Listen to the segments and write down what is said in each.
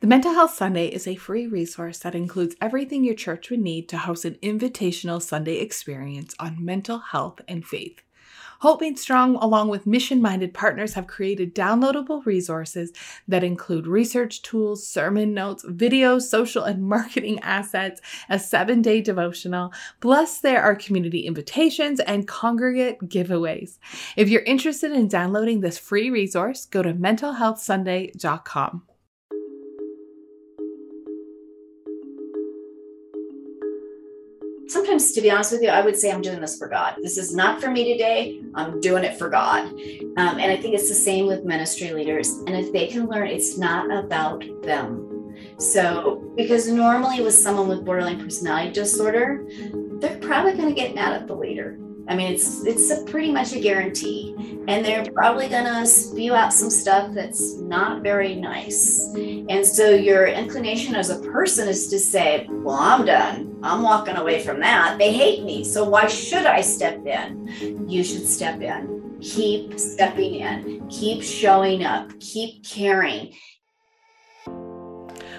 The Mental Health Sunday is a free resource that includes everything your church would need to host an invitational Sunday experience on mental health and faith. Hope Made Strong, along with mission minded partners, have created downloadable resources that include research tools, sermon notes, videos, social and marketing assets, a seven day devotional. Plus, there are community invitations and congregate giveaways. If you're interested in downloading this free resource, go to mentalhealthsunday.com. to be honest with you i would say i'm doing this for god. This is not for me today. I'm doing it for god. Um, and i think it's the same with ministry leaders. And if they can learn it's not about them. So because normally with someone with borderline personality disorder they're probably going to get mad at the leader I mean, it's it's a pretty much a guarantee, and they're probably gonna spew out some stuff that's not very nice. And so your inclination as a person is to say, "Well, I'm done. I'm walking away from that. They hate me, so why should I step in?" You should step in. Keep stepping in. Keep showing up. Keep caring.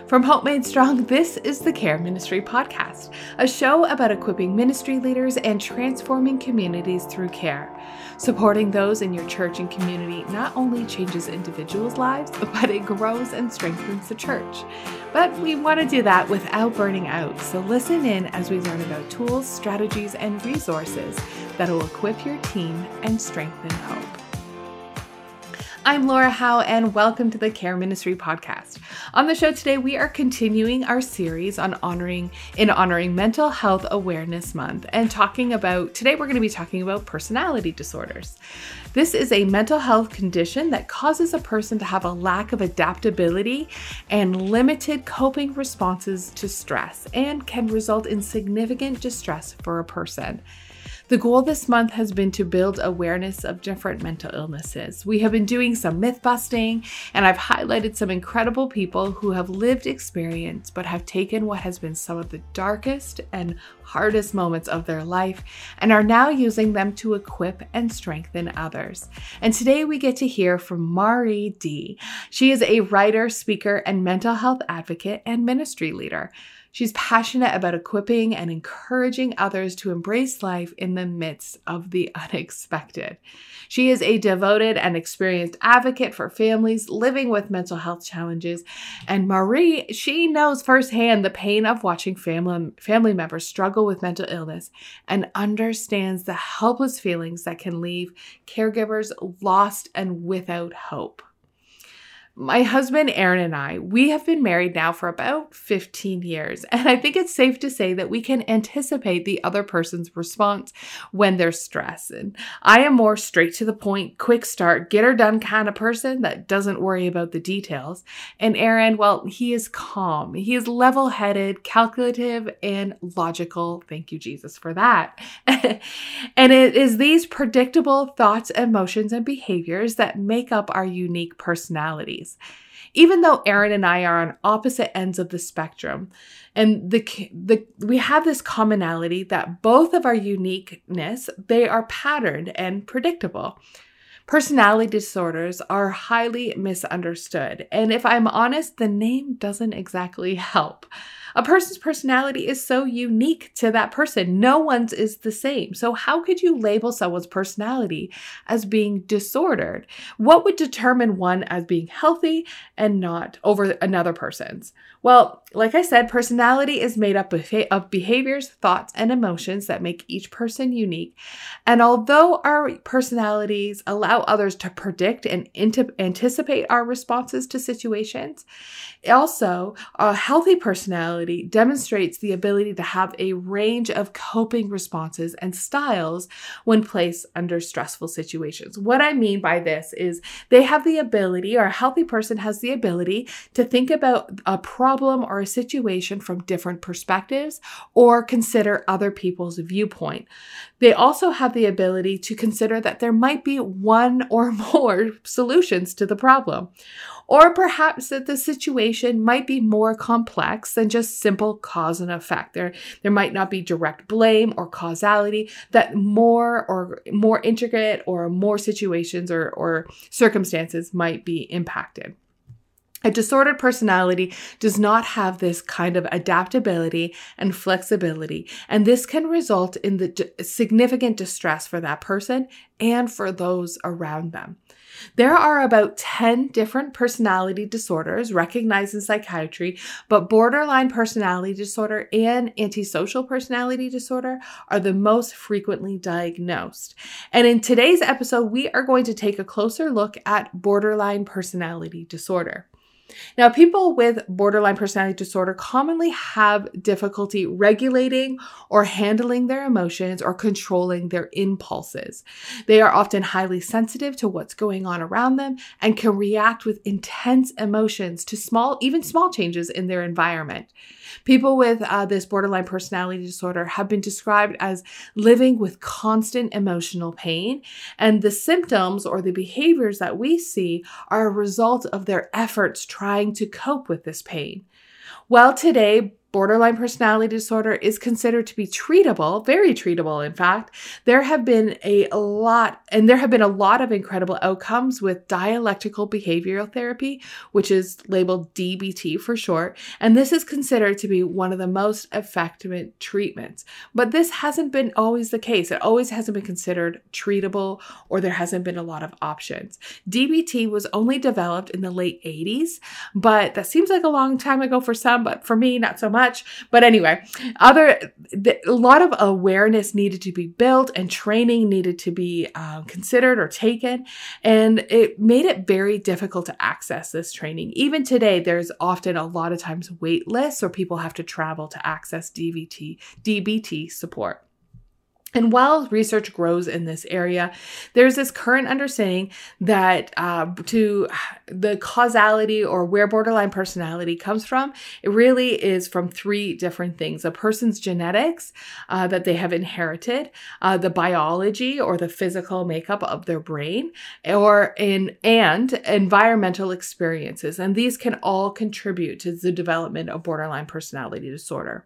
From Hope Made Strong, this is the Care Ministry Podcast, a show about equipping ministry leaders and transforming communities through care. Supporting those in your church and community not only changes individuals' lives, but it grows and strengthens the church. But we want to do that without burning out, so listen in as we learn about tools, strategies, and resources that will equip your team and strengthen hope. I'm Laura Howe, and welcome to the Care Ministry Podcast. On the show today, we are continuing our series on honoring in honoring Mental Health Awareness Month and talking about today we're going to be talking about personality disorders. This is a mental health condition that causes a person to have a lack of adaptability and limited coping responses to stress and can result in significant distress for a person. The goal this month has been to build awareness of different mental illnesses. We have been doing some myth busting, and I've highlighted some incredible people who have lived experience but have taken what has been some of the darkest and hardest moments of their life and are now using them to equip and strengthen others. And today we get to hear from Maree Dee. She is a writer, speaker, and mental health advocate and ministry leader. She's passionate about equipping and encouraging others to embrace life in the midst of the unexpected. She is a devoted and experienced advocate for families living with mental health challenges. And Maree, she knows firsthand the pain of watching family, family members struggle with mental illness and understands the helpless feelings that can leave caregivers lost and without hope. My husband Aaron and I, we have been married now for about 15 years, and I think it's safe to say that we can anticipate the other person's response when they're stressed. And I am more straight to the point, quick start, get her done kind of person that doesn't worry about the details. And Aaron, well, he is calm. He is level-headed, calculative, and logical. Thank you Jesus for that. and it is these predictable thoughts, emotions, and behaviors that make up our unique personalities. Even though Aaron and I are on opposite ends of the spectrum, and the the we have this commonality that both of our uniqueness they are patterned and predictable. Personality disorders are highly misunderstood, and if I'm honest, the name doesn't exactly help. A person's personality is so unique to that person. No one's is the same. So, how could you label someone's personality as being disordered? What would determine one as being healthy and not over another person's? Well, like I said, personality is made up of behaviors, thoughts, and emotions that make each person unique. And although our personalities allow others to predict and anticipate our responses to situations, also, a healthy personality demonstrates the ability to have a range of coping responses and styles when placed under stressful situations. What I mean by this is they have the ability, or a healthy person has the ability to think about a problem or a situation from different perspectives or consider other people's viewpoint. They also have the ability to consider that there might be one or more solutions to the problem or perhaps that the situation might be more complex than just simple cause and effect. There, there might not be direct blame or causality, that more or more intricate or more situations or, or circumstances might be impacted. A disordered personality does not have this kind of adaptability and flexibility, and this can result in the d- significant distress for that person and for those around them. There are about 10 different personality disorders recognized in psychiatry, but borderline personality disorder and antisocial personality disorder are the most frequently diagnosed. And in today's episode, we are going to take a closer look at borderline personality disorder. Now, people with borderline personality disorder commonly have difficulty regulating or handling their emotions or controlling their impulses. They are often highly sensitive to what's going on around them and can react with intense emotions to small, even small changes in their environment. People with uh, this borderline personality disorder have been described as living with constant emotional pain, and the symptoms or the behaviors that we see are a result of their efforts trying to cope with this pain. Well, today, borderline personality disorder is considered to be treatable, very treatable, in fact. There have been a lot, and there have been a lot of incredible outcomes with dialectical behavioral therapy, which is labeled DBT for short. And this is considered to be one of the most effective treatments. But this hasn't been always the case. It always hasn't been considered treatable, or there hasn't been a lot of options. DBT was only developed in the late 80s, but that seems like a long time ago for some, but for me, not so much much. But anyway, other the, a lot of awareness needed to be built and training needed to be uh, considered or taken, and it made it very difficult to access this training. Even today, there's often a lot of times wait lists, or people have to travel to access DVT DBT support. And while research grows in this area, there's this current understanding that uh, to the causality or where borderline personality comes from, it really is from three different things: a person's genetics uh, that they have inherited, uh, the biology or the physical makeup of their brain, or in and environmental experiences, and these can all contribute to the development of borderline personality disorder.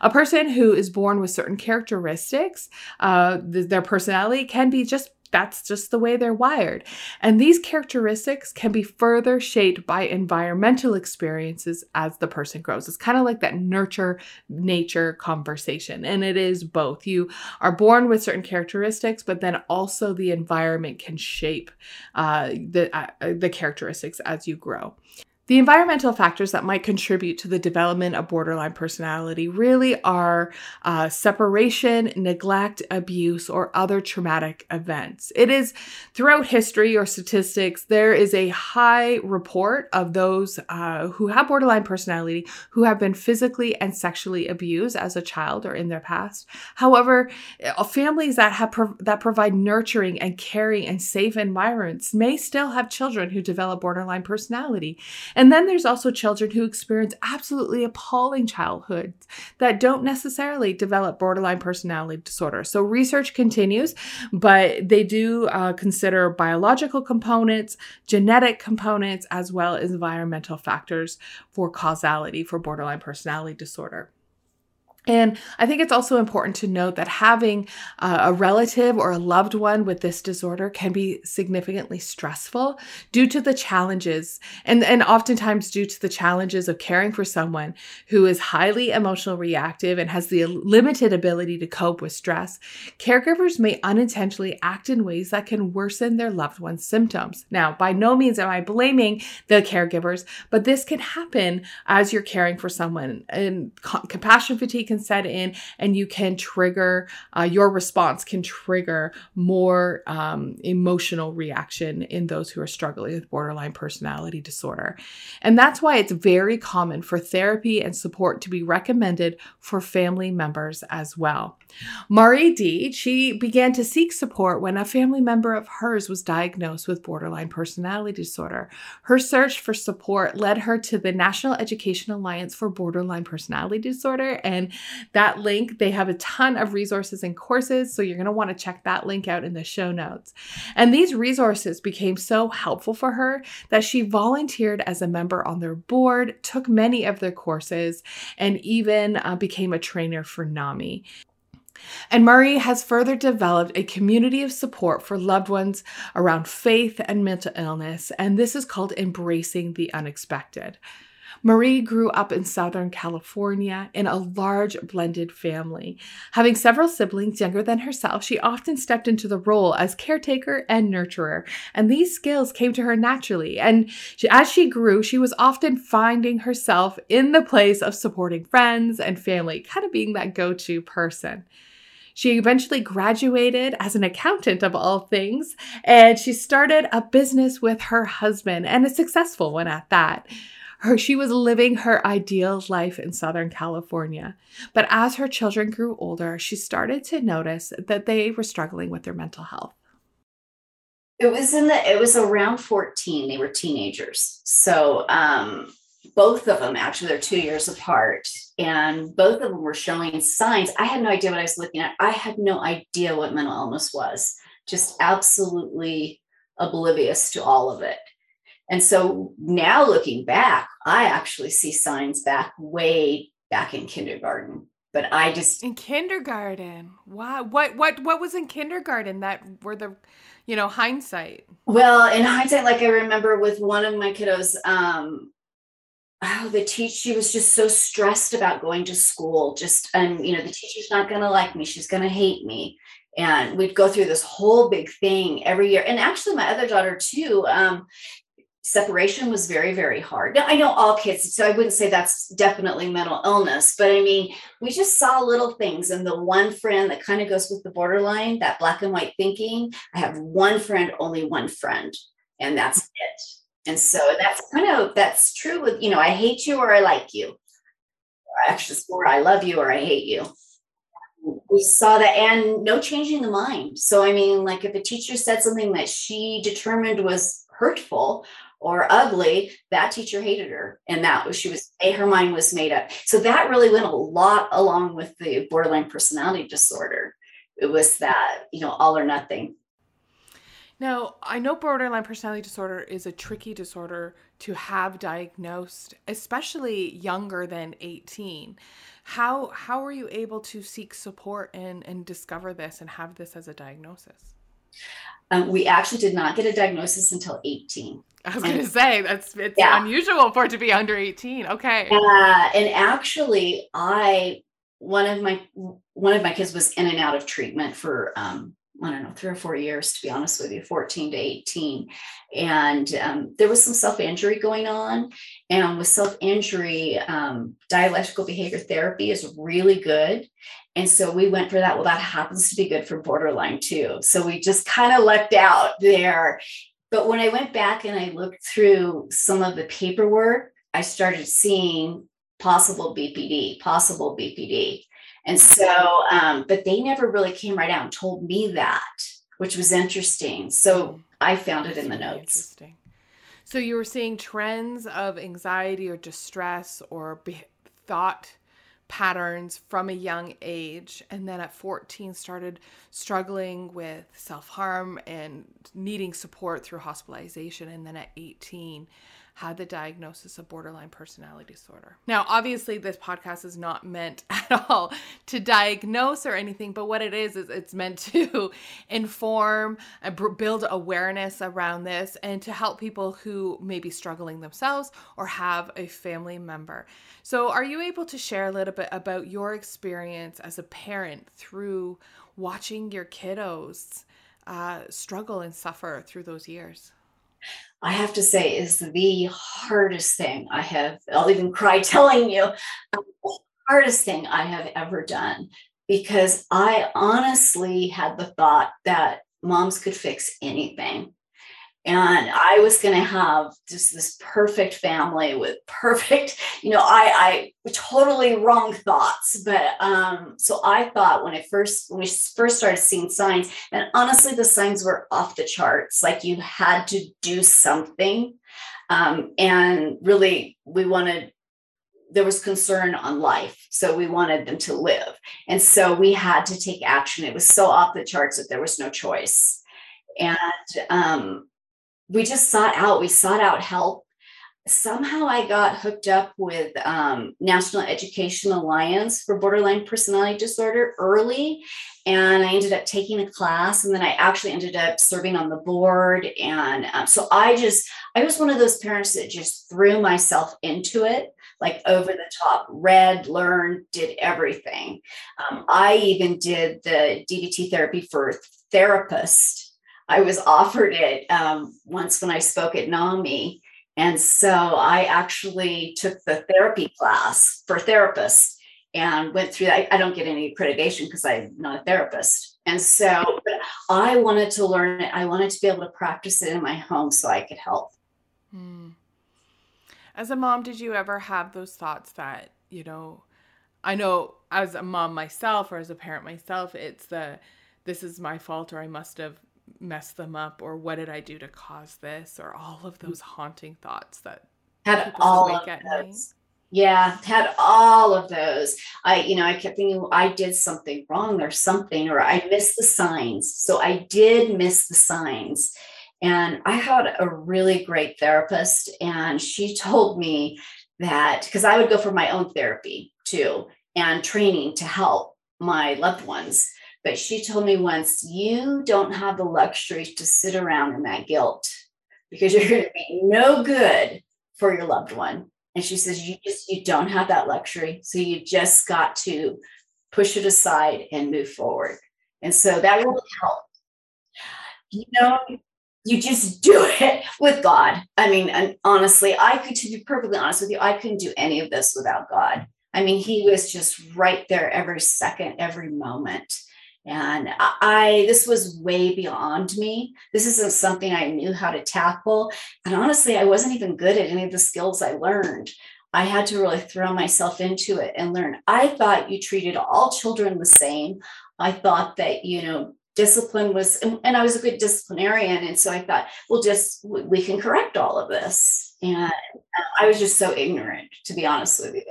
A person who is born with certain characteristics, uh, th- their personality can be just that's just the way they're wired. And these characteristics can be further shaped by environmental experiences as the person grows. It's kind of like that nurture nature conversation. And it is both. You are born with certain characteristics, but then also the environment can shape uh, the, uh, the characteristics as you grow. The environmental factors that might contribute to the development of borderline personality really are uh, separation, neglect, abuse, or other traumatic events. It is throughout history or statistics, there is a high report of those uh, who have borderline personality who have been physically and sexually abused as a child or in their past. However, uh, families that have pro- that provide nurturing and caring and safe environments may still have children who develop borderline personality. And then there's also children who experience absolutely appalling childhoods that don't necessarily develop borderline personality disorder. So research continues, but they do uh, consider biological components, genetic components, as well as environmental factors for causality for borderline personality disorder. And I think it's also important to note that having a relative or a loved one with this disorder can be significantly stressful due to the challenges and, and oftentimes due to the challenges of caring for someone who is highly emotional reactive and has the limited ability to cope with stress. Caregivers may unintentionally act in ways that can worsen their loved one's symptoms. Now, by no means am I blaming the caregivers, but this can happen as you're caring for someone and compassion fatigue can set in and you can trigger uh, your response can trigger more um, emotional reaction in those who are struggling with borderline personality disorder. And that's why it's very common for therapy and support to be recommended for family members as well Maree Dee she began to seek support when a family member of hers was diagnosed with borderline personality disorder her search for support led her to the national education alliance for borderline personality disorder and that link, they have a ton of resources and courses. So you're going to want to check that link out in the show notes. And these resources became so helpful for her that she volunteered as a member on their board, took many of their courses, and even uh, became a trainer for NAMI. And Maree has further developed a community of support for loved ones around faith and mental illness, and this is called Embracing the Unexpected. Maree grew up in Southern California in a large blended family. Having several siblings younger than herself, she often stepped into the role as caretaker and nurturer, and these skills came to her naturally. And she, as she grew, she was often finding herself in the place of supporting friends and family, kind of being that go to person. She eventually graduated as an accountant of all things, and she started a business with her husband, and a successful one at that. Her she was living her ideal life in southern california. But as her children grew older she started to notice that they were struggling with their mental health. It was in the it was around 14 they were teenagers. So um both of them actually they're two years apart and both of them were showing signs i had no idea what i was looking at i had no idea what mental illness was just absolutely oblivious to all of it and so now looking back, I actually see signs back way back in kindergarten. But I just in kindergarten. Wow. What what what was in kindergarten that were the you know hindsight? Well, in hindsight, like I remember with one of my kiddos, um, oh, the teacher she was just so stressed about going to school. Just and you know, the teacher's not gonna like me, she's gonna hate me. And we'd go through this whole big thing every year. And actually, my other daughter too, um, separation was very very hard now i know all kids so i wouldn't say that's definitely mental illness but i mean we just saw little things and the one friend that kind of goes with the borderline that black and white thinking i have one friend only one friend and that's it and so that's kind of that's true with you know i hate you or i like you or actually or i love you or i hate you we saw that and no changing the mind so i mean like if a teacher said something that she determined was hurtful or ugly, that teacher hated her. And that was, she was, her mind was made up. So that really went a lot along with the borderline personality disorder. It was that, you know, all or nothing. Now, I know borderline personality disorder is a tricky disorder to have diagnosed, especially younger than 18. How how were you able to seek support and and discover this and have this as a diagnosis? Um, we actually did not get a diagnosis until 18. I was going to say that's it's yeah. unusual for it to be under 18. Okay. Uh, and actually, I one of my one of my kids was in and out of treatment for um, I don't know three or four years to be honest with you, 14 to 18, and um, there was some self injury going on. And with self injury, um, dialectical behavior therapy is really good. And so we went for that. Well, that happens to be good for borderline too. So we just kind of lucked out there. But when I went back and I looked through some of the paperwork, I started seeing possible BPD, possible BPD. And so, um, but they never really came right out and told me that, which was interesting. So I found it in the notes. Interesting. So you were seeing trends of anxiety or distress or be- thought patterns from a young age and then at 14 started struggling with self-harm and needing support through hospitalization and then at 18 had the diagnosis of borderline personality disorder. Now, obviously, this podcast is not meant at all to diagnose or anything, but what it is, is it's meant to inform and build awareness around this and to help people who may be struggling themselves or have a family member. So, are you able to share a little bit about your experience as a parent through watching your kiddos uh, struggle and suffer through those years? I have to say is the hardest thing I have, I'll even cry telling you, the hardest thing I have ever done. Because I honestly had the thought that moms could fix anything and i was going to have just this perfect family with perfect you know i i totally wrong thoughts but um so i thought when i first when we first started seeing signs and honestly the signs were off the charts like you had to do something um and really we wanted there was concern on life so we wanted them to live. And so we had to take action. It was so off the charts that there was no choice. And um we just sought out we sought out help somehow I got hooked up with um, National Education Alliance for Borderline Personality Disorder early. And I ended up taking a class, and then I actually ended up serving on the board. And um, so I just, I was one of those parents that just threw myself into it, like over the top, read, learned, did everything. Um, I even did the DBT therapy for therapists. I was offered it um, once when I spoke at NAMI and so I actually took the therapy class for therapists and went through that. I don't get any accreditation because I'm not a therapist. And so I wanted to learn it. I wanted to be able to practice it in my home so I could help. Hmm. As a mom, did you ever have those thoughts that, you know, I know as a mom myself or as a parent myself, it's the this is my fault or I must have mess them up or what did I do to cause this or all of those haunting thoughts that had all of those. Yeah, had all of those. I, you know, I kept thinking I did something wrong or something, or I missed the signs. So I did miss the signs. And I had a really great therapist, and she told me that because I would go for my own therapy too and training to help my loved ones. But she told me once, you don't have the luxury to sit around in that guilt because you're going to be no good for your loved one. And she says, you just, you don't have that luxury. So you just got to push it aside and move forward. And so that really helped. You know, you just do it with God. I mean, and honestly, I could, to be perfectly honest with you, I couldn't do any of this without God. I mean, He was just right there every second, every moment. And I, this was way beyond me. This isn't something I knew how to tackle. And honestly, I wasn't even good at any of the skills I learned. I had to really throw myself into it and learn. I thought you treated all children the same. I thought that, you know, discipline was, and I was a good disciplinarian. And so I thought, well, just we can correct all of this. And uh, I was just so ignorant, to be honest with you,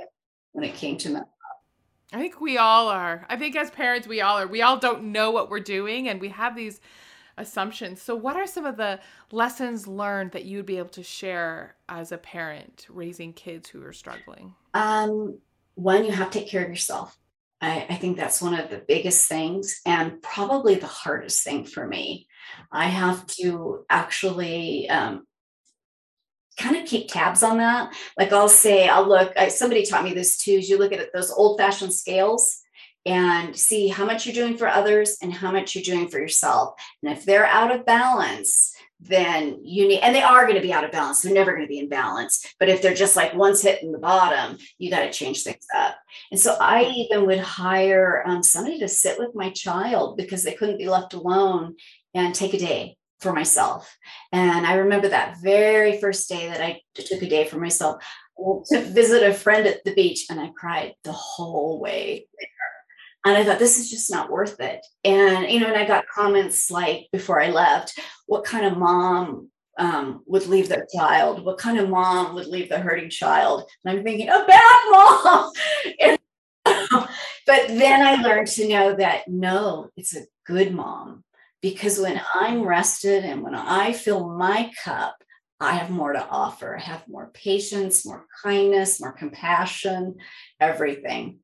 when it came to I think we all are. I think as parents, we all are. We all don't know what we're doing and we have these assumptions. So, what are some of the lessons learned that you would be able to share as a parent raising kids who are struggling? Um, one, you have to take care of yourself. I, I think that's one of the biggest things and probably the hardest thing for me. I have to actually um, kind of keep tabs on that. Like I'll say, I'll look, I, somebody taught me this too, is you look at those old fashioned scales and see how much you're doing for others and how much you're doing for yourself. And if they're out of balance, then you need, and they are going to be out of balance. They're never going to be in balance. But if they're just like once hitting the bottom, you got to change things up. And so I even would hire um, somebody to sit with my child because they couldn't be left alone and take a day for myself. And I remember that very first day that I took a day for myself to visit a friend at the beach, and I cried the whole way there. And I thought, this is just not worth it. And, you know, and I got comments like before I left, what kind of mom um, would leave their child? What kind of mom would leave the hurting child? And I'm thinking, a bad mom. and, but then I learned to know that no, it's a good mom because when I'm rested and when I fill my cup, I have more to offer. I have more patience, more kindness, more compassion, everything.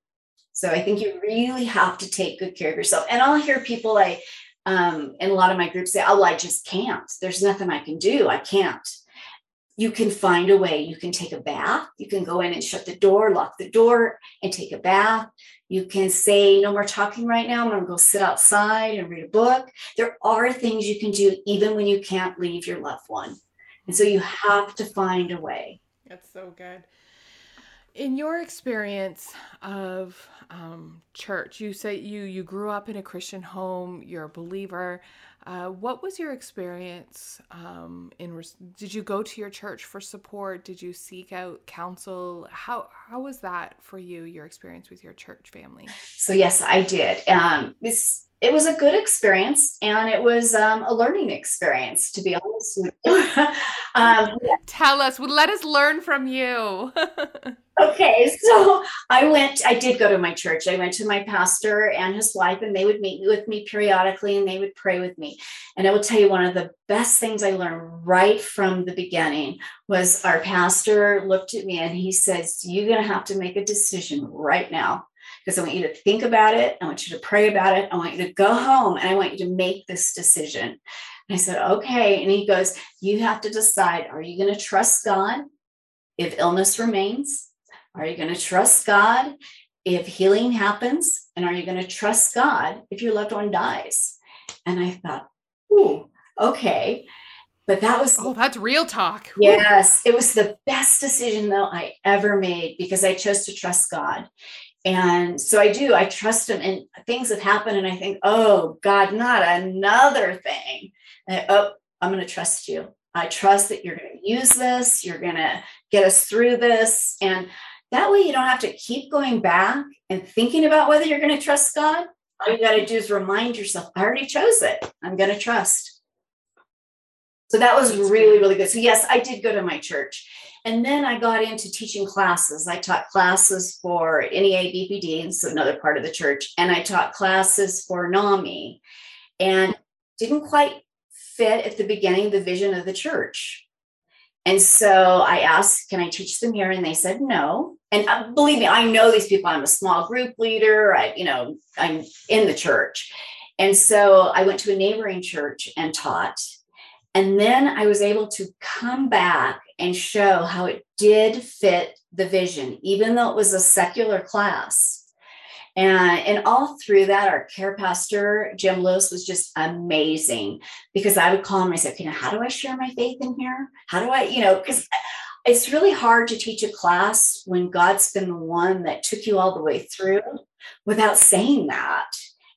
So I think you really have to take good care of yourself. And I'll hear people like um, in a lot of my groups say, "Oh, I just can't. There's nothing I can do. I can't." You can find a way. You can take a bath. You can go in and shut the door, lock the door, and take a bath. You can say, no more talking right now. I'm going to go sit outside and read a book. There are things you can do even when you can't leave your loved one. And so you have to find a way. That's so good. In your experience of um, church, you say you you grew up in a Christian home. You're a believer. Uh, what was your experience um, in? Res- did you go to your church for support? Did you seek out counsel? How how was that for you? Your experience with your church family? So yes, I did. Um, this it was a good experience, and it was um, a learning experience. To be honest um, tell us. Let us learn from you. okay, so I went, I did go to my church. I went to my pastor and his wife, and they would meet with me periodically and they would pray with me. And I will tell you, one of the best things I learned right from the beginning was our pastor looked at me and he says, You're going to have to make a decision right now because I want you to think about it. I want you to pray about it. I want you to go home and I want you to make this decision. And I said, Okay. And he goes, You have to decide are you going to trust God if illness remains? Are you going to trust God if healing happens? And are you going to trust God if your loved one dies? And I thought, ooh, okay. But that was oh, that's real talk. Yes, it was the best decision though I ever made because I chose to trust God. And so I do, I trust him and things have happened and I think, oh God, not another thing. I, oh, I'm going to trust you. I trust that you're going to use this. You're going to get us through this. And that way, you don't have to keep going back and thinking about whether you're going to trust God. All you got to do is remind yourself, I already chose it. I'm going to trust. So that was really, really good. So, yes, I did go to my church. And then I got into teaching classes. I taught classes for NEA BPD, so another part of the church, and I taught classes for NAMI and didn't quite fit at the beginning the vision of the church. And so I asked, can I teach them here? And they said no. And uh, believe me, I know these people. I'm a small group leader. I, you know, I'm in the church. And so I went to a neighboring church and taught. And then I was able to come back and show how it did fit the vision, even though it was a secular class. And, and all through that, our care pastor, Jim Lewis, was just amazing because I would call him and I said, you know, how do I share my faith in here? How do I, you know, because it's really hard to teach a class when God's been the one that took you all the way through without saying that.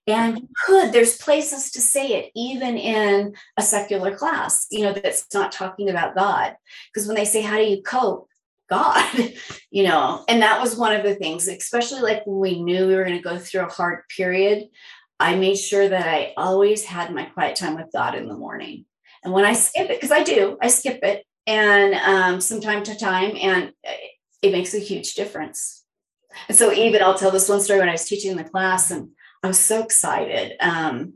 And could, there's places to say it, even in a secular class, you know, that's not talking about God. Because when they say, How do you cope? God, you know, and that was one of the things, especially like when we knew we were going to go through a hard period. I made sure that I always had my quiet time with God in the morning. And when I skip it, because I do, I skip it and um, some time to time, and it makes a huge difference. And so, even I'll tell this one story when I was teaching the class, and I was so excited um,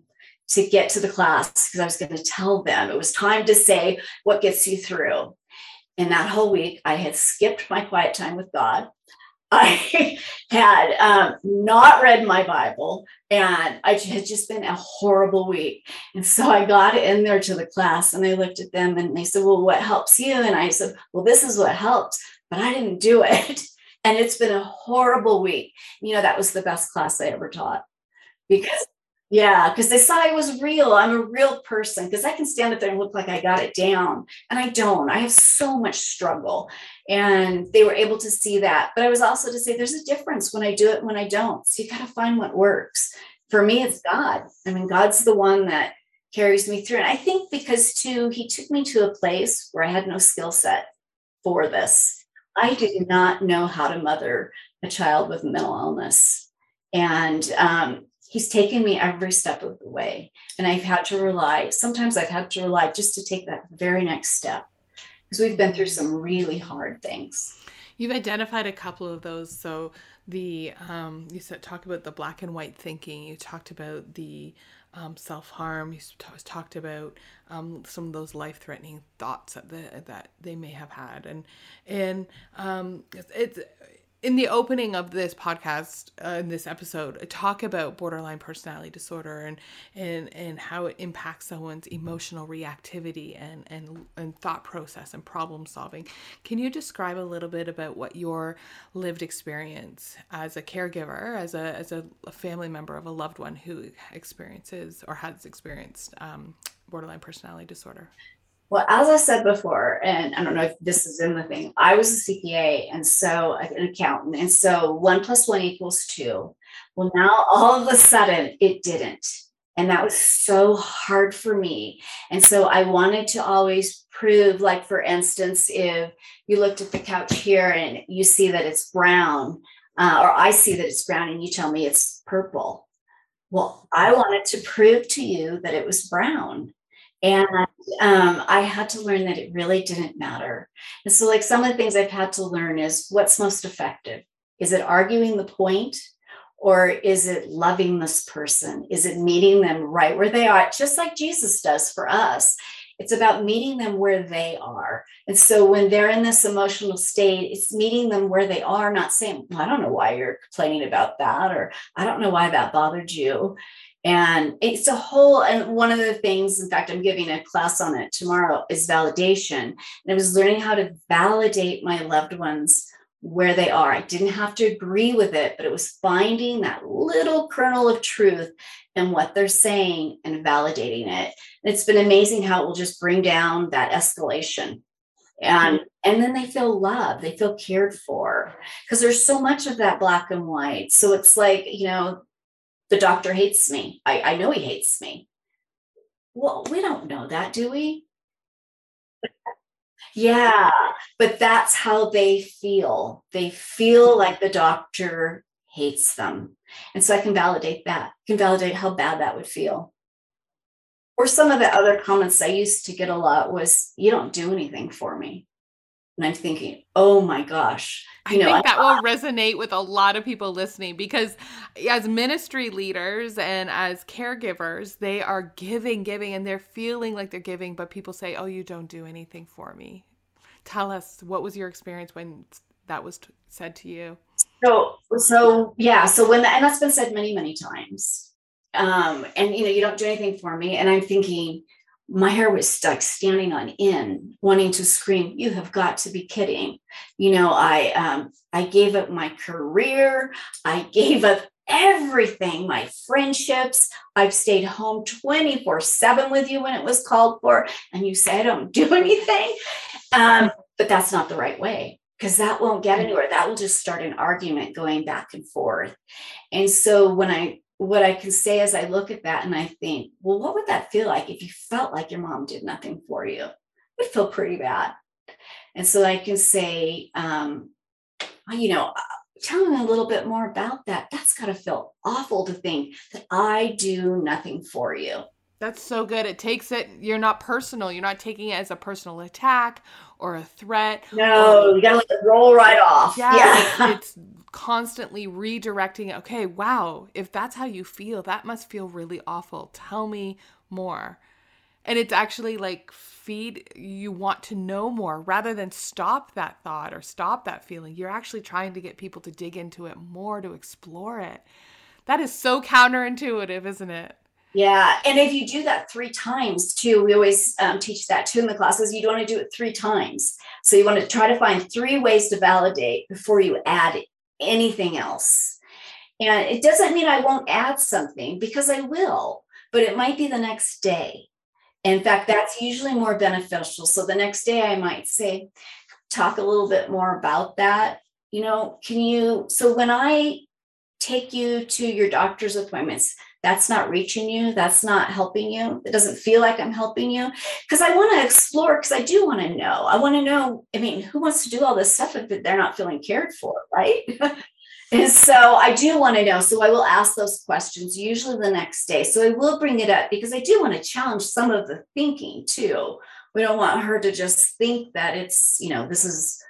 to get to the class because I was going to tell them it was time to say what gets you through. And that whole week, I had skipped my quiet time with God. I had um, not read my Bible, and I had just been a horrible week. And so I got in there to the class, and I looked at them, and they said, "Well, what helps you?" And I said, "Well, this is what helps," but I didn't do it. And it's been a horrible week. You know, that was the best class I ever taught because yeah, because they saw I was real. I'm a real person because I can stand up there and look like I got it down. And I don't. I have so much struggle. And they were able to see that. But I was also to say there's a difference when I do it when I don't. So you got to find what works. For me, it's God. I mean, God's the one that carries me through. And I think because too, he took me to a place where I had no skill set for this. I did not know how to mother a child with mental illness. And um, he's taken me every step of the way. And I've had to rely, sometimes I've had to rely just to take that very next step because we've been through some really hard things. You've identified a couple of those. So the um, you said talk about the black and white thinking. You talked about the um, self harm. You t- talked about um, some of those life threatening thoughts that the, that they may have had, and and um, it's in the opening of this podcast, uh, in this episode, I talk about borderline personality disorder and and and how it impacts someone's emotional reactivity and and and thought process and problem solving. Can you describe a little bit about what your lived experience as a caregiver, as a as a, family member of a loved one who experiences or has experienced um, borderline personality disorder? Well, as I said before, and I don't know if this is in the thing, I was a CPA and so an accountant. And so one plus one equals two. Well, now all of a sudden it didn't. And that was so hard for me. And so I wanted to always prove, like, for instance, if you looked at the couch here and you see that it's brown, uh, or I see that it's brown and you tell me it's purple. Well, I wanted to prove to you that it was brown And um, I had to learn that it really didn't matter. And so, like, some of the things I've had to learn is what's most effective? Is it arguing the point? Or is it loving this person? Is it meeting them right where they are, just like Jesus does for us? It's about meeting them where they are. And so when they're in this emotional state, it's meeting them where they are, not saying, well, I don't know why you're complaining about that, or I don't know why that bothered you. And it's a whole, and one of the things, in fact, I'm giving a class on it tomorrow is validation. And I was learning how to validate my loved ones where they are. I didn't have to agree with it, but it was finding that little kernel of truth in what they're saying and validating it. And it's been amazing how it will just bring down that escalation. And and then they feel loved, they feel cared for because there's so much of that black and white. So it's like, you know, the doctor hates me. I, I know he hates me. Well, we don't know that, do we? Yeah, but that's how they feel. They feel like the doctor hates them. And so I can validate that, can validate how bad that would feel. Or some of the other comments I used to get a lot was, You don't do anything for me. And I'm thinking, oh my gosh. You I know, think that will resonate with a lot of people listening because as ministry leaders and as caregivers, they are giving, giving, and they're feeling like they're giving, but people say, oh, you don't do anything for me. Tell us, what was your experience when that was t- said to you? So, so yeah, so when, the, and that's been said many, many times. Um, and, you know, you don't do anything for me. And I'm thinking, my hair was stuck standing on end wanting to scream you have got to be kidding. You know i um i gave up my career. I gave up everything my friendships. I've stayed home 24 7 with you when it was called for and you say i don't do anything. Um but that's not the right way because that won't get anywhere. That will just start an argument going back and forth. And so when i what I can say is I look at that and I think, well, what would that feel like if you felt like your mom did nothing for you? It would feel pretty bad. And so I can say, um, you know, uh, tell me a little bit more about that. That's got to feel awful to think that I do nothing for you. That's so good. It takes it, you're not personal. You're not taking it as a personal attack or a threat. No, or, you got to let it roll right off. Yeah. yeah. It's, it's constantly redirecting okay wow if that's how you feel that must feel really awful tell me more and it's actually like feed you want to know more rather than stop that thought or stop that feeling you're actually trying to get people to dig into it more to explore it that is so counterintuitive isn't it yeah and if you do that three times too we always um, teach that too in the classes you don't want to do it three times so you want to try to find three ways to validate before you add anything else. And it doesn't mean I won't add something because I will, but it might be the next day. In fact, that's usually more beneficial. So the next day I might say, talk a little bit more about that. You know, can you? So when I take you to your doctor's appointments, that's not reaching you. That's not helping you. It doesn't feel like i'm helping you. Because i want to explore because i do want to know. I want to know i mean who wants to do all this stuff if they're not feeling cared for right? And so i do want to know. So i will ask those questions usually the next day. So i will bring it up because i do want to challenge some of the thinking too. We don't want her to just think that it's you know this is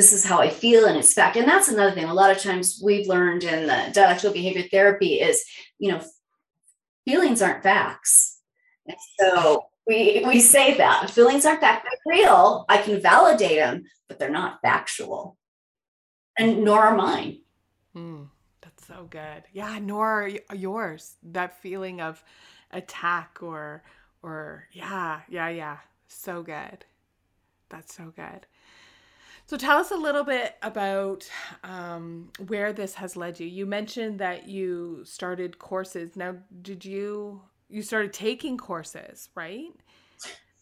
this is how I feel and it's fact. And that's another thing. A lot of times we've learned in the dialectical behavior therapy is, you know, feelings aren't facts. And so we we say that feelings aren't fact, they're real. I can validate them, but they're not factual. And nor are mine. Mm, that's so good. Yeah, nor are yours. That feeling of attack or or yeah, yeah, yeah. So good. That's so good. So tell us a little bit about um, where this has led you. You mentioned that you started courses. Now, did you you started taking courses, right?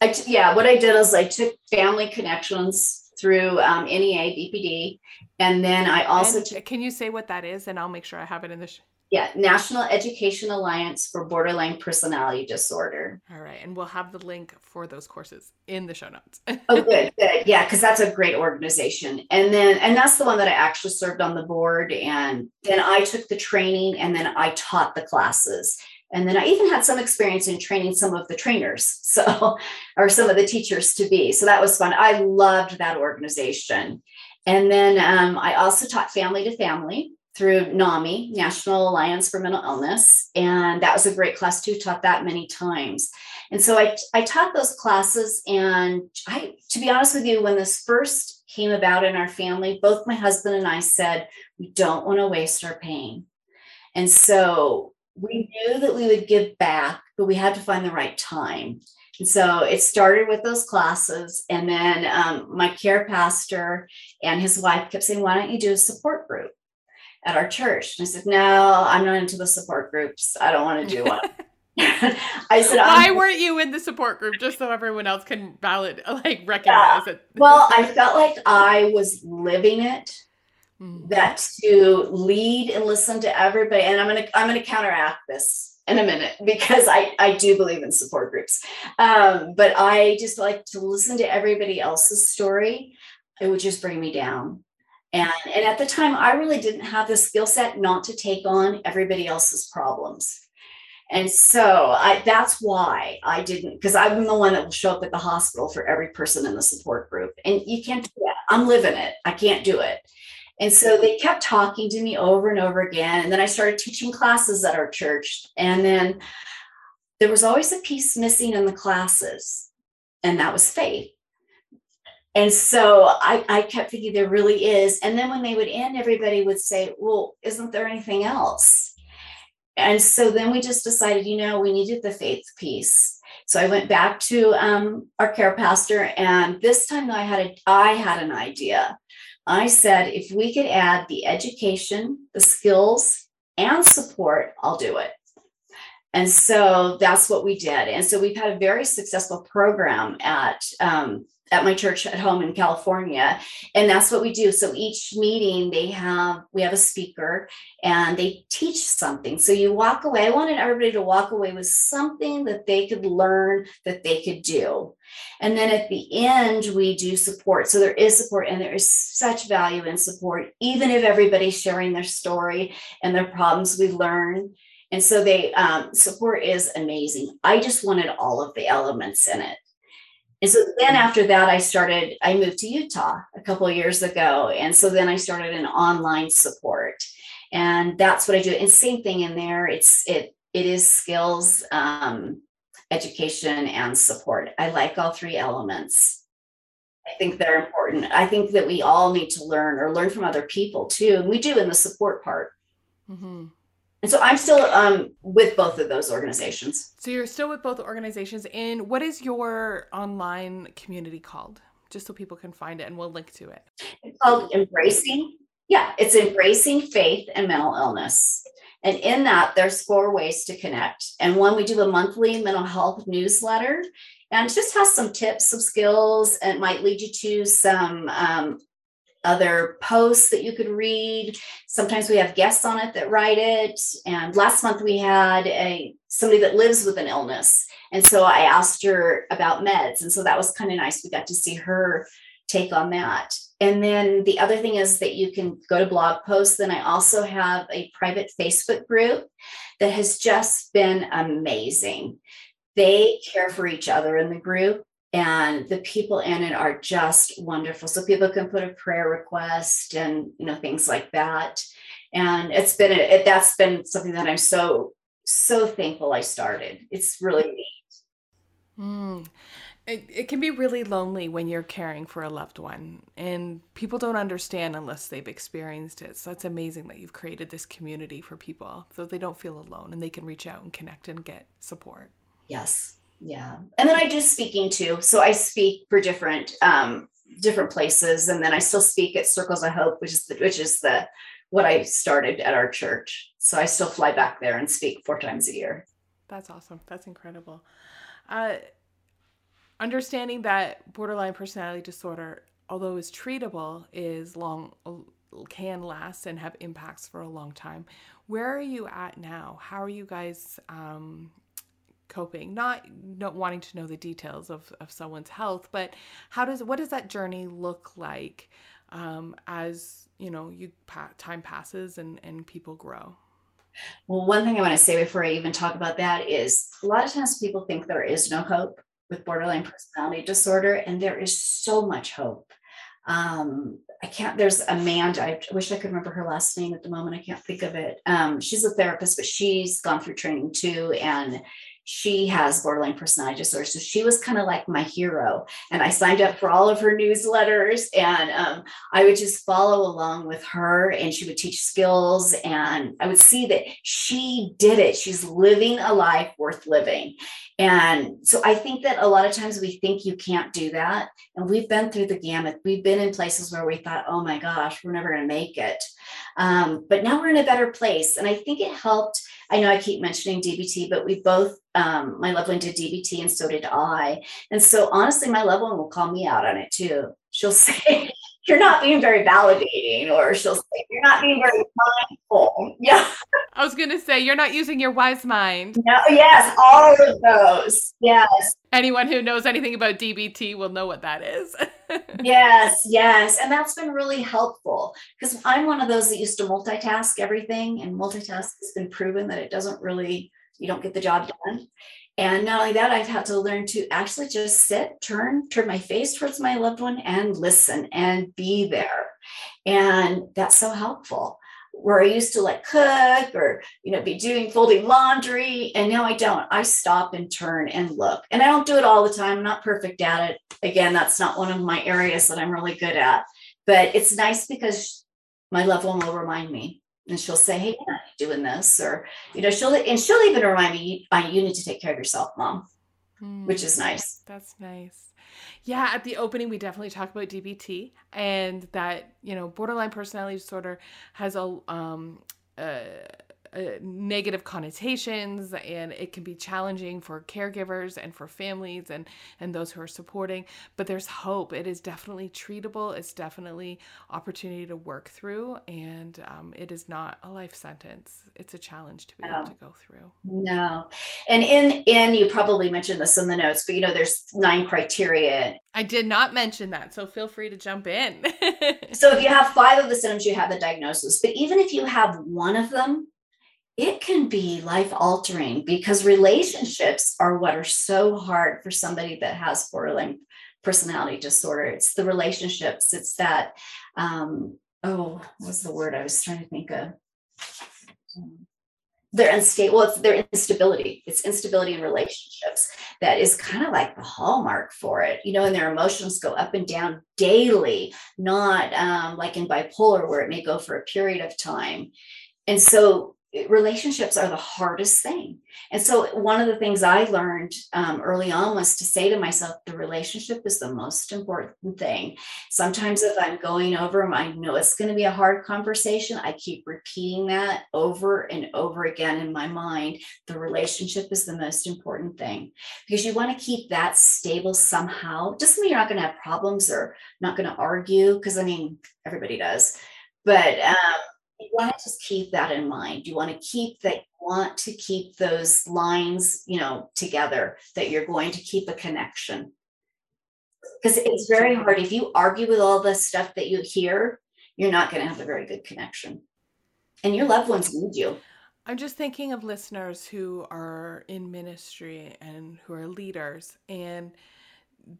I t- yeah, what I did is I took family connections through um, NEA BPD, and then I also took. Can you say what that is, and I'll make sure I have it in the. Sh- yeah, National Education Alliance for Borderline Personality Disorder. All right, and we'll have the link for those courses in the show notes. oh, good, good. Yeah, because that's a great organization. And then, and that's the one that I actually served on the board. And then I took the training and then I taught the classes. And then I even had some experience in training some of the trainers, so or some of the teachers to be. So that was fun. I loved that organization. And then um, I also taught family to family through NAMI, National Alliance for Mental Illness. And that was a great class too, taught that many times. And so I, I taught those classes. And I, to be honest with you, when this first came about in our family, both my husband and I said, we don't want to waste our pain. And so we knew that we would give back, but we had to find the right time. And so it started with those classes. And then um, my care pastor and his wife kept saying, Why don't you do a support group at our church? And I said, No, I'm not into the support groups. I don't want to do one. I said, Why weren't you in the support group? Just so everyone else can valid, like recognize yeah. it. well, I felt like I was living it. Mm-hmm. That to lead and listen to everybody, and I'm gonna I'm gonna counteract this in a minute because I, I do believe in support groups. Um, but I just like to listen to everybody else's story. It would just bring me down. And, and at the time, I really didn't have the skill set not to take on everybody else's problems. And so I, that's why I didn't, because I'm the one that will show up at the hospital for every person in the support group. And you can't do that. I'm living it. I can't do it. And so they kept talking to me over and over again. And then I started teaching classes at our church. And then there was always a piece missing in the classes, and that was faith. And so I, I kept thinking there really is. And then when they would end, everybody would say, Well, isn't there anything else? And so then we just decided, you know, we needed the faith piece. So I went back to um, our care pastor, and this time I had a, I had an idea. I said, if we could add the education, the skills, and support, I'll do it. And so that's what we did. And so we've had a very successful program at um, at my church at home in California. And that's what we do. So each meeting they have, we have a speaker and they teach something. So you walk away. I wanted everybody to walk away with something that they could learn that they could do. And then at the end, we do support. So there is support and there is such value in support, even if everybody's sharing their story and their problems we learn. And so they um, support is amazing. I just wanted all of the elements in it. And so then after that, I started, I moved to Utah a couple of years ago. And so then I started an online support. And that's what I do. And same thing in there. It's it it is skills, um, education, and support. I like all three elements. I think they're important. I think that we all need to learn or learn from other people too. And we do in the support part. Mm-hmm. And so I'm still um, with both of those organizations. So you're still with both organizations. And what is your online community called? Just so people can find it and we'll link to it. It's called Embracing. Yeah, it's Embracing Faith and Mental Illness. And in that, there's four ways to connect. And one, we do a monthly mental health newsletter. And just has some tips, some skills, and might lead you to some um, other posts that you could read. Sometimes we have guests on it that write it. And last month we had a somebody that lives with an illness. And so I asked her about meds. And so that was kind of nice. We got to see her take on that. And then the other thing is that you can go to blog posts. Then I also have a private Facebook group that has just been amazing. They care for each other in the group and the people in it are just wonderful. So people can put a prayer request and you know things like that. And it's been a, it, that's been something that i'm so so thankful i started. It's really neat. Mm. it, it can be really lonely when you're caring for a loved one and people don't understand unless they've experienced it. So it's amazing that you've created this community for people so they don't feel alone and they can reach out and connect and get support. Yes yeah. And then i do speaking too. So i speak for different um different places. And then i still speak at circles of hope which is the, which is the what i started at our church. So i still fly back there and speak four times a year. That's awesome. That's incredible. Uh understanding that borderline personality disorder although is treatable is long can last and have impacts for a long time. Where are you at now? How are you guys um coping not not wanting to know the details of, of someone's health but how does what does that journey look like um, as you know you pa- time passes and and people grow Well, one thing I want to say before I even talk about that is a lot of times people think there is no hope with borderline personality disorder, and there is so much hope. Um, I can't, there's Amanda, I wish I could remember her last name at the moment. I can't think of it. Um, she's a therapist, but she's gone through training too. And she has borderline personality disorder. So she was kind of like my hero. And I signed up for all of her newsletters and um, I would just follow along with her and she would teach skills. And I would see that she did it. She's living a life worth living. And so I think that a lot of times we think you can't do that. And we've been through the gamut. We've been in places where we thought, oh my gosh, we're never going to make it. Um, but now we're in a better place. And I think it helped I know I keep mentioning DBT, but we both, um, my loved one did DBT and so did I. And so honestly, my loved one will call me out on it too. She'll say, you're not being very validating, or she'll say, you're not being very mindful. Yeah. I was going to say, you're not using your wise mind. No, yes, all of those. Yes. Anyone who knows anything about DBT will know what that is. yes, yes. And that's been really helpful because I'm one of those that used to multitask everything, and multitask has been proven that it doesn't really, you don't get the job done. And not only that, I've had to learn to actually just sit, turn, turn my face towards my loved one and listen and be there. And that's so helpful. Where I used to like cook or, you know, be doing folding laundry. And now I don't. I stop and turn and look. And I don't do it all the time. I'm not perfect at it. Again, that's not one of my areas that I'm really good at. But it's nice because my loved one will remind me and she'll say, "Hey, you're doing this," or you know, she'll and she'll even remind me, "You need to take care of yourself, mom," mm, which is nice. That's nice. Yeah, at the opening, we definitely talk about DBT and that you know, borderline personality disorder has a um. Uh, uh, negative connotations and it can be challenging for caregivers and for families and and those who are supporting but there's hope it is definitely treatable it's definitely opportunity to work through and um, it is not a life sentence it's a challenge to be no. able to go through no and in in you probably mentioned this in the notes but you know there's nine criteria I did not mention that, so feel free to jump in. so, if you have five of the symptoms, you have the diagnosis. But even if you have one of them, it can be life altering because relationships are what are so hard for somebody that has borderline personality disorder. It's the relationships, it's that, um, oh, what's the word I was trying to think of? they're unstable. Well, it's their instability. It's instability in relationships that is kind of like the hallmark for it, you know, and their emotions go up and down daily, not um, like in bipolar where it may go for a period of time. And so relationships are the hardest thing. And so, one of the things I learned um, early on was to say to myself, the relationship is the most important thing. Sometimes, if I'm going over them, I know it's going to be a hard conversation. I keep repeating that over and over again in my mind. The relationship is the most important thing because you want to keep that stable somehow. Doesn't mean you're not going to have problems or not going to argue, because I mean, everybody does. But, um, you want to just keep that in mind. You want to keep that, want to keep those lines, you know, together, that you're going to keep a connection. Because it's very hard. If you argue with all the stuff that you hear, you're not going to have a very good connection. And your loved ones need you. I'm just thinking of listeners who are in ministry and who are leaders, and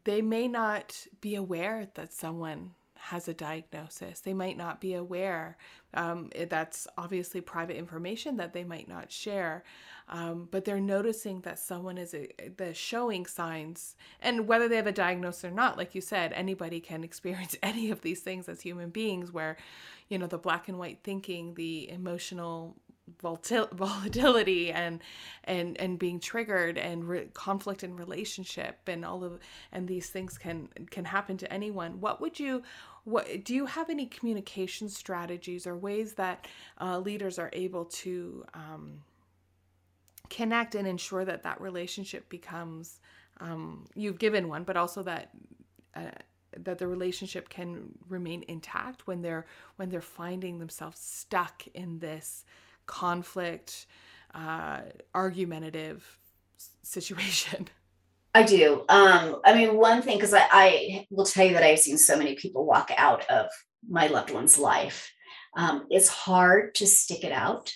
they may not be aware that someone has a diagnosis. They might not be aware. Um, that's obviously private information that they might not share, um, but they're noticing that someone is a, the showing signs, and whether they have a diagnosis or not, like you said, anybody can experience any of these things as human beings. Where, you know, the black and white thinking, the emotional volatility and and and being triggered and re- conflict in relationship and all of and these things can can happen to anyone. What would you what do you have any communication strategies or ways that uh, leaders are able to um, connect and ensure that that relationship becomes um, you've given one but also that uh, that the relationship can remain intact when they're when they're finding themselves stuck in this conflict, uh, argumentative situation? I do. Um, I mean, one thing, because I, I, will tell you that I've seen so many people walk out of my loved one's life. Um, it's hard to stick it out,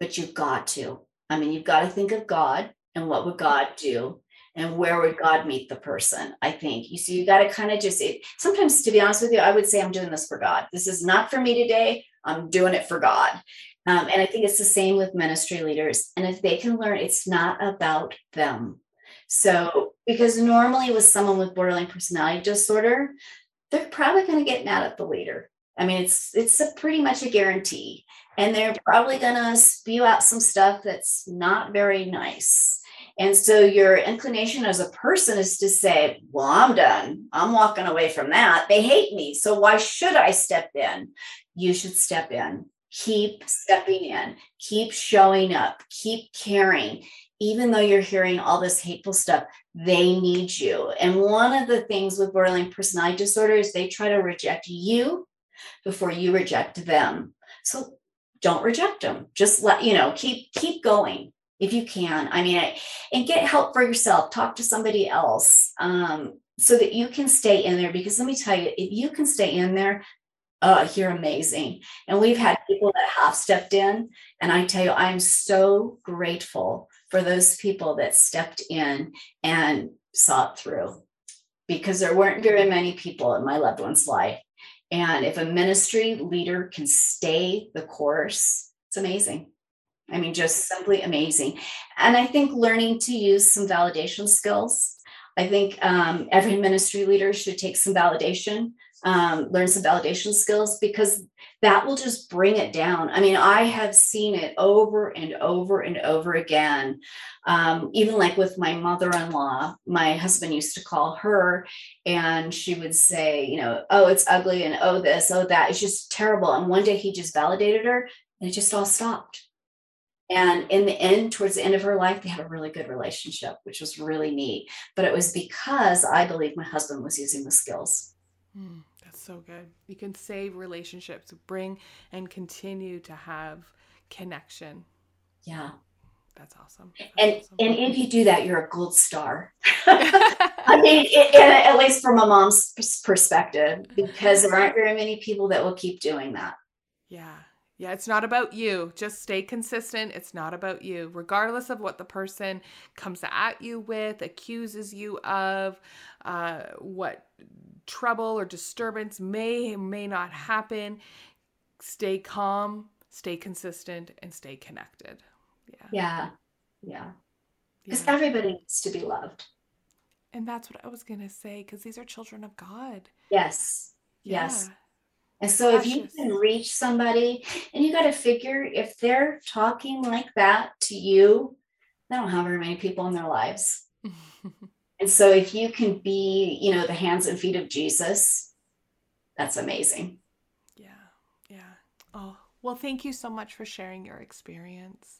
but you've got to. I mean, you've got to think of God and what would God do and where would God meet the person? I think you see, you got to kind of just it, sometimes, to be honest with you, I would say I'm doing this for God. This is not for me today. I'm doing it for God. Um, and I think it's the same with ministry leaders. And if they can learn, it's not about them. So, because normally with someone with borderline personality disorder, they're probably going to get mad at the leader. I mean, it's it's a pretty much a guarantee, and they're probably going to spew out some stuff that's not very nice. And so your inclination as a person is to say, Well, I'm done. I'm walking away from that. They hate me. So why should I step in? You should step in. Keep stepping in. Keep showing up. Keep caring. Even though you're hearing all this hateful stuff, they need you. And one of the things with borderline personality disorder is they try to reject you before you reject them. So don't reject them. Just let, you know, keep keep going if you can. I mean, and get help for yourself. Talk to somebody else um, so that you can stay in there. Because let me tell you, if you can stay in there, oh, you're amazing. And we've had people that have stepped in, and I tell you, I'm so grateful for those people that stepped in and saw it through because there weren't very many people in my loved one's life. And if a ministry leader can stay the course, it's amazing. I mean, just simply amazing. And I think learning to use some validation skills. I think um, every ministry leader should take some validation, um, learn some validation skills because that will just bring it down. I mean, I have seen it over and over and over again. Um, even like with my mother in law, my husband used to call her and she would say, you know, oh, it's ugly and oh, this, oh, that. It's just terrible. And one day he just validated her and it just all stopped. And in the end, towards the end of her life, they had a really good relationship, which was really neat. But it was because I believe my husband was using the skills. Mm, that's so good. You can save relationships, bring and continue to have connection. Yeah. That's awesome. That's and awesome. and if you do that, you're a gold star. I mean, it, at least from a mom's perspective, because there aren't very many people that will keep doing that. Yeah. Yeah, it's not about you. Just stay consistent. It's not about you. Regardless of what the person comes at you with, accuses you of, uh, what trouble or disturbance may may not happen, stay calm, stay consistent, and stay connected. Yeah. Yeah. Yeah. Because yeah. everybody needs to be loved. And that's what I was going to say because these are children of God. Yes. Yeah. Yes. And so if you can reach somebody, and you got to figure if they're talking like that to you, they don't have very many people in their lives. and so if you can be, you know, the hands and feet of Jesus, that's amazing. Yeah. Yeah. Oh, well, thank you so much for sharing your experience.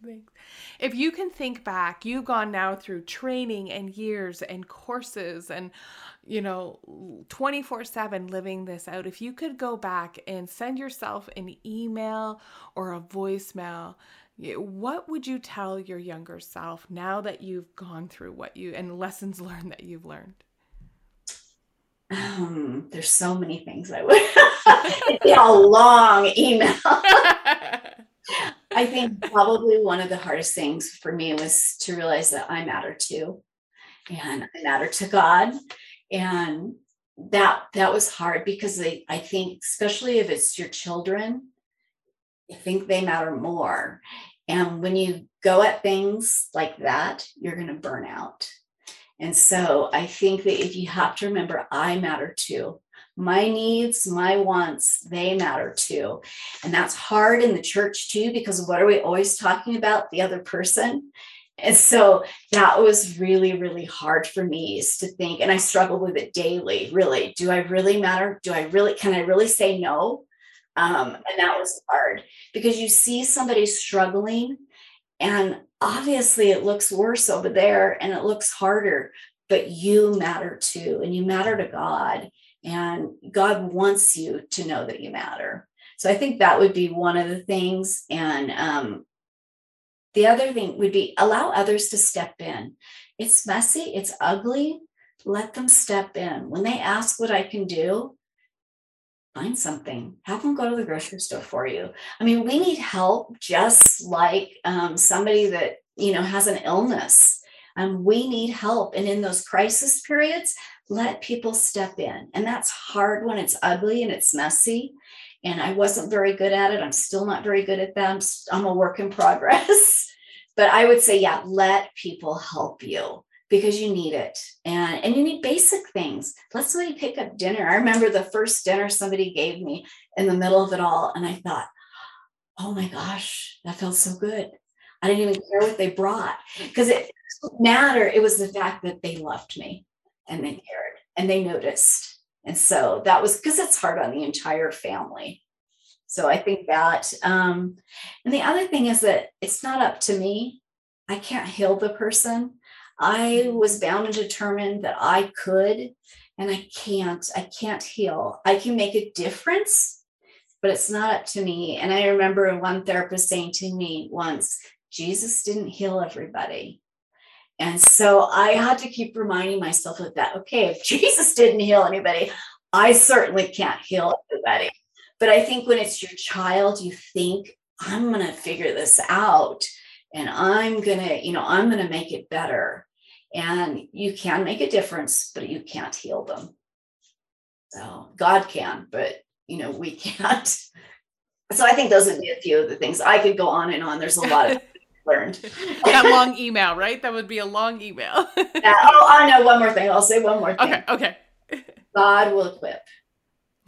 Thanks. If you can think back, you've gone now through training and years and courses and, you know, 24 7 living this out. If you could go back and send yourself an email or a voicemail, what would you tell your younger self now that you've gone through what you and lessons learned that you've learned? Um, there's so many things I would. It'd be a long email. I think probably one of the hardest things for me was to realize that I matter too, and I matter to God, and that that was hard because they, I think, especially if it's your children, think they matter more. And when you go at things like that, you're going to burn out. And so I think that if you have to remember, I matter too my needs, my wants, they matter too. And that's hard in the church too, because what are we always talking about? The other person. And so that was really, really hard for me is to think, and I struggle with it daily. Really, do I really matter? Do I really, can I really say no? Um, and that was hard because you see somebody struggling, and obviously it looks worse over there and it looks harder, but you matter too, and you matter to God. And God wants you to know that you matter. So I think that would be one of the things. And um, the other thing would be allow others to step in. It's messy, it's ugly. Let them step in. When they ask what I can do, find something have them go to the grocery store for you. I mean we need help just like um, somebody that you know has an illness. Um, we need help. And in those crisis periods let people step in. And that's hard when it's ugly and it's messy. And i wasn't very good at it. I'm still not very good at that. I'm, I'm a work in progress. But i would say yeah let people help you because you need it. And and you need basic things. Let's somebody pick up dinner. I remember the first dinner somebody gave me in the middle of it all and i thought oh my gosh that felt so good. I didn't even care what they brought because it didn't matter. It was the fact that they loved me and they cared and they noticed. And so that was because it's hard on the entire family. So i think that um and the other thing is that it's not up to me. I can't heal the person I was bound and determined that I could, and I can't. I can't heal. I can make a difference, but it's not up to me. And I remember one therapist saying to me once, Jesus didn't heal everybody. And so I had to keep reminding myself of that. Okay, if Jesus didn't heal anybody, I certainly can't heal everybody. But I think when it's your child, you think, I'm going to figure this out and I'm going to, you know, I'm going to make it better. And you can make a difference, but you can't heal them. So God can, but, you know, we can't. So I think those would be a few of the things. I could go on and on. There's a lot of learned. that long email, right? That would be a long email. yeah. Oh, I know one more thing. I'll say one more thing. Okay. Okay. God will equip.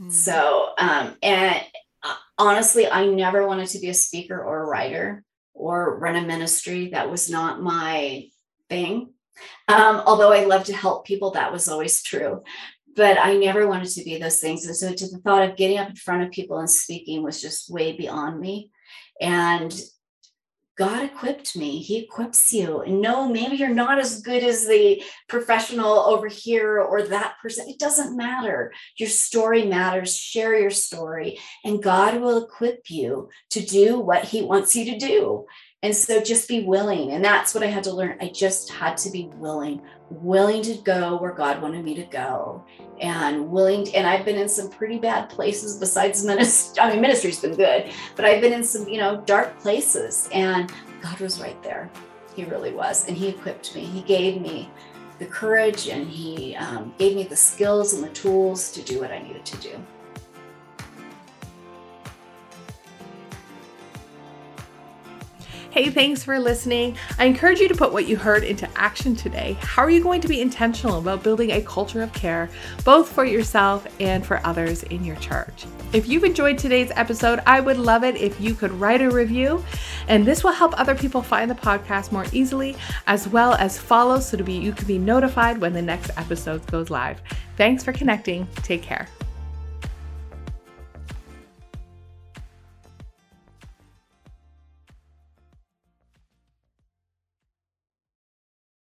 Mm. So, um, and uh, honestly, I never wanted to be a speaker or a writer or run a ministry. That was not my thing. Um, although I love to help people, that was always true. But I never wanted to be those things. And so to the thought of getting up in front of people and speaking was just way beyond me. And God equipped me. He equips you. And no, maybe you're not as good as the professional over here or that person. It doesn't matter. Your story matters. Share your story, and God will equip you to do what He wants you to do. And so just be willing. And that's what I had to learn. I just had to be willing, willing to go where God wanted me to go and willing. To, and I've been in some pretty bad places besides ministry. I mean, ministry's been good, but I've been in some, you know, dark places and God was right there. He really was. And he equipped me. He gave me the courage and he um, gave me the skills and the tools to do what I needed to do. Hey, thanks for listening. I encourage you to put what you heard into action today. How are you going to be intentional about building a culture of care, both for yourself and for others in your church? If you've enjoyed today's episode, I would love it if you could write a review, and this will help other people find the podcast more easily, as well as follow so to be you can be notified when the next episode goes live. Thanks for connecting. Take care.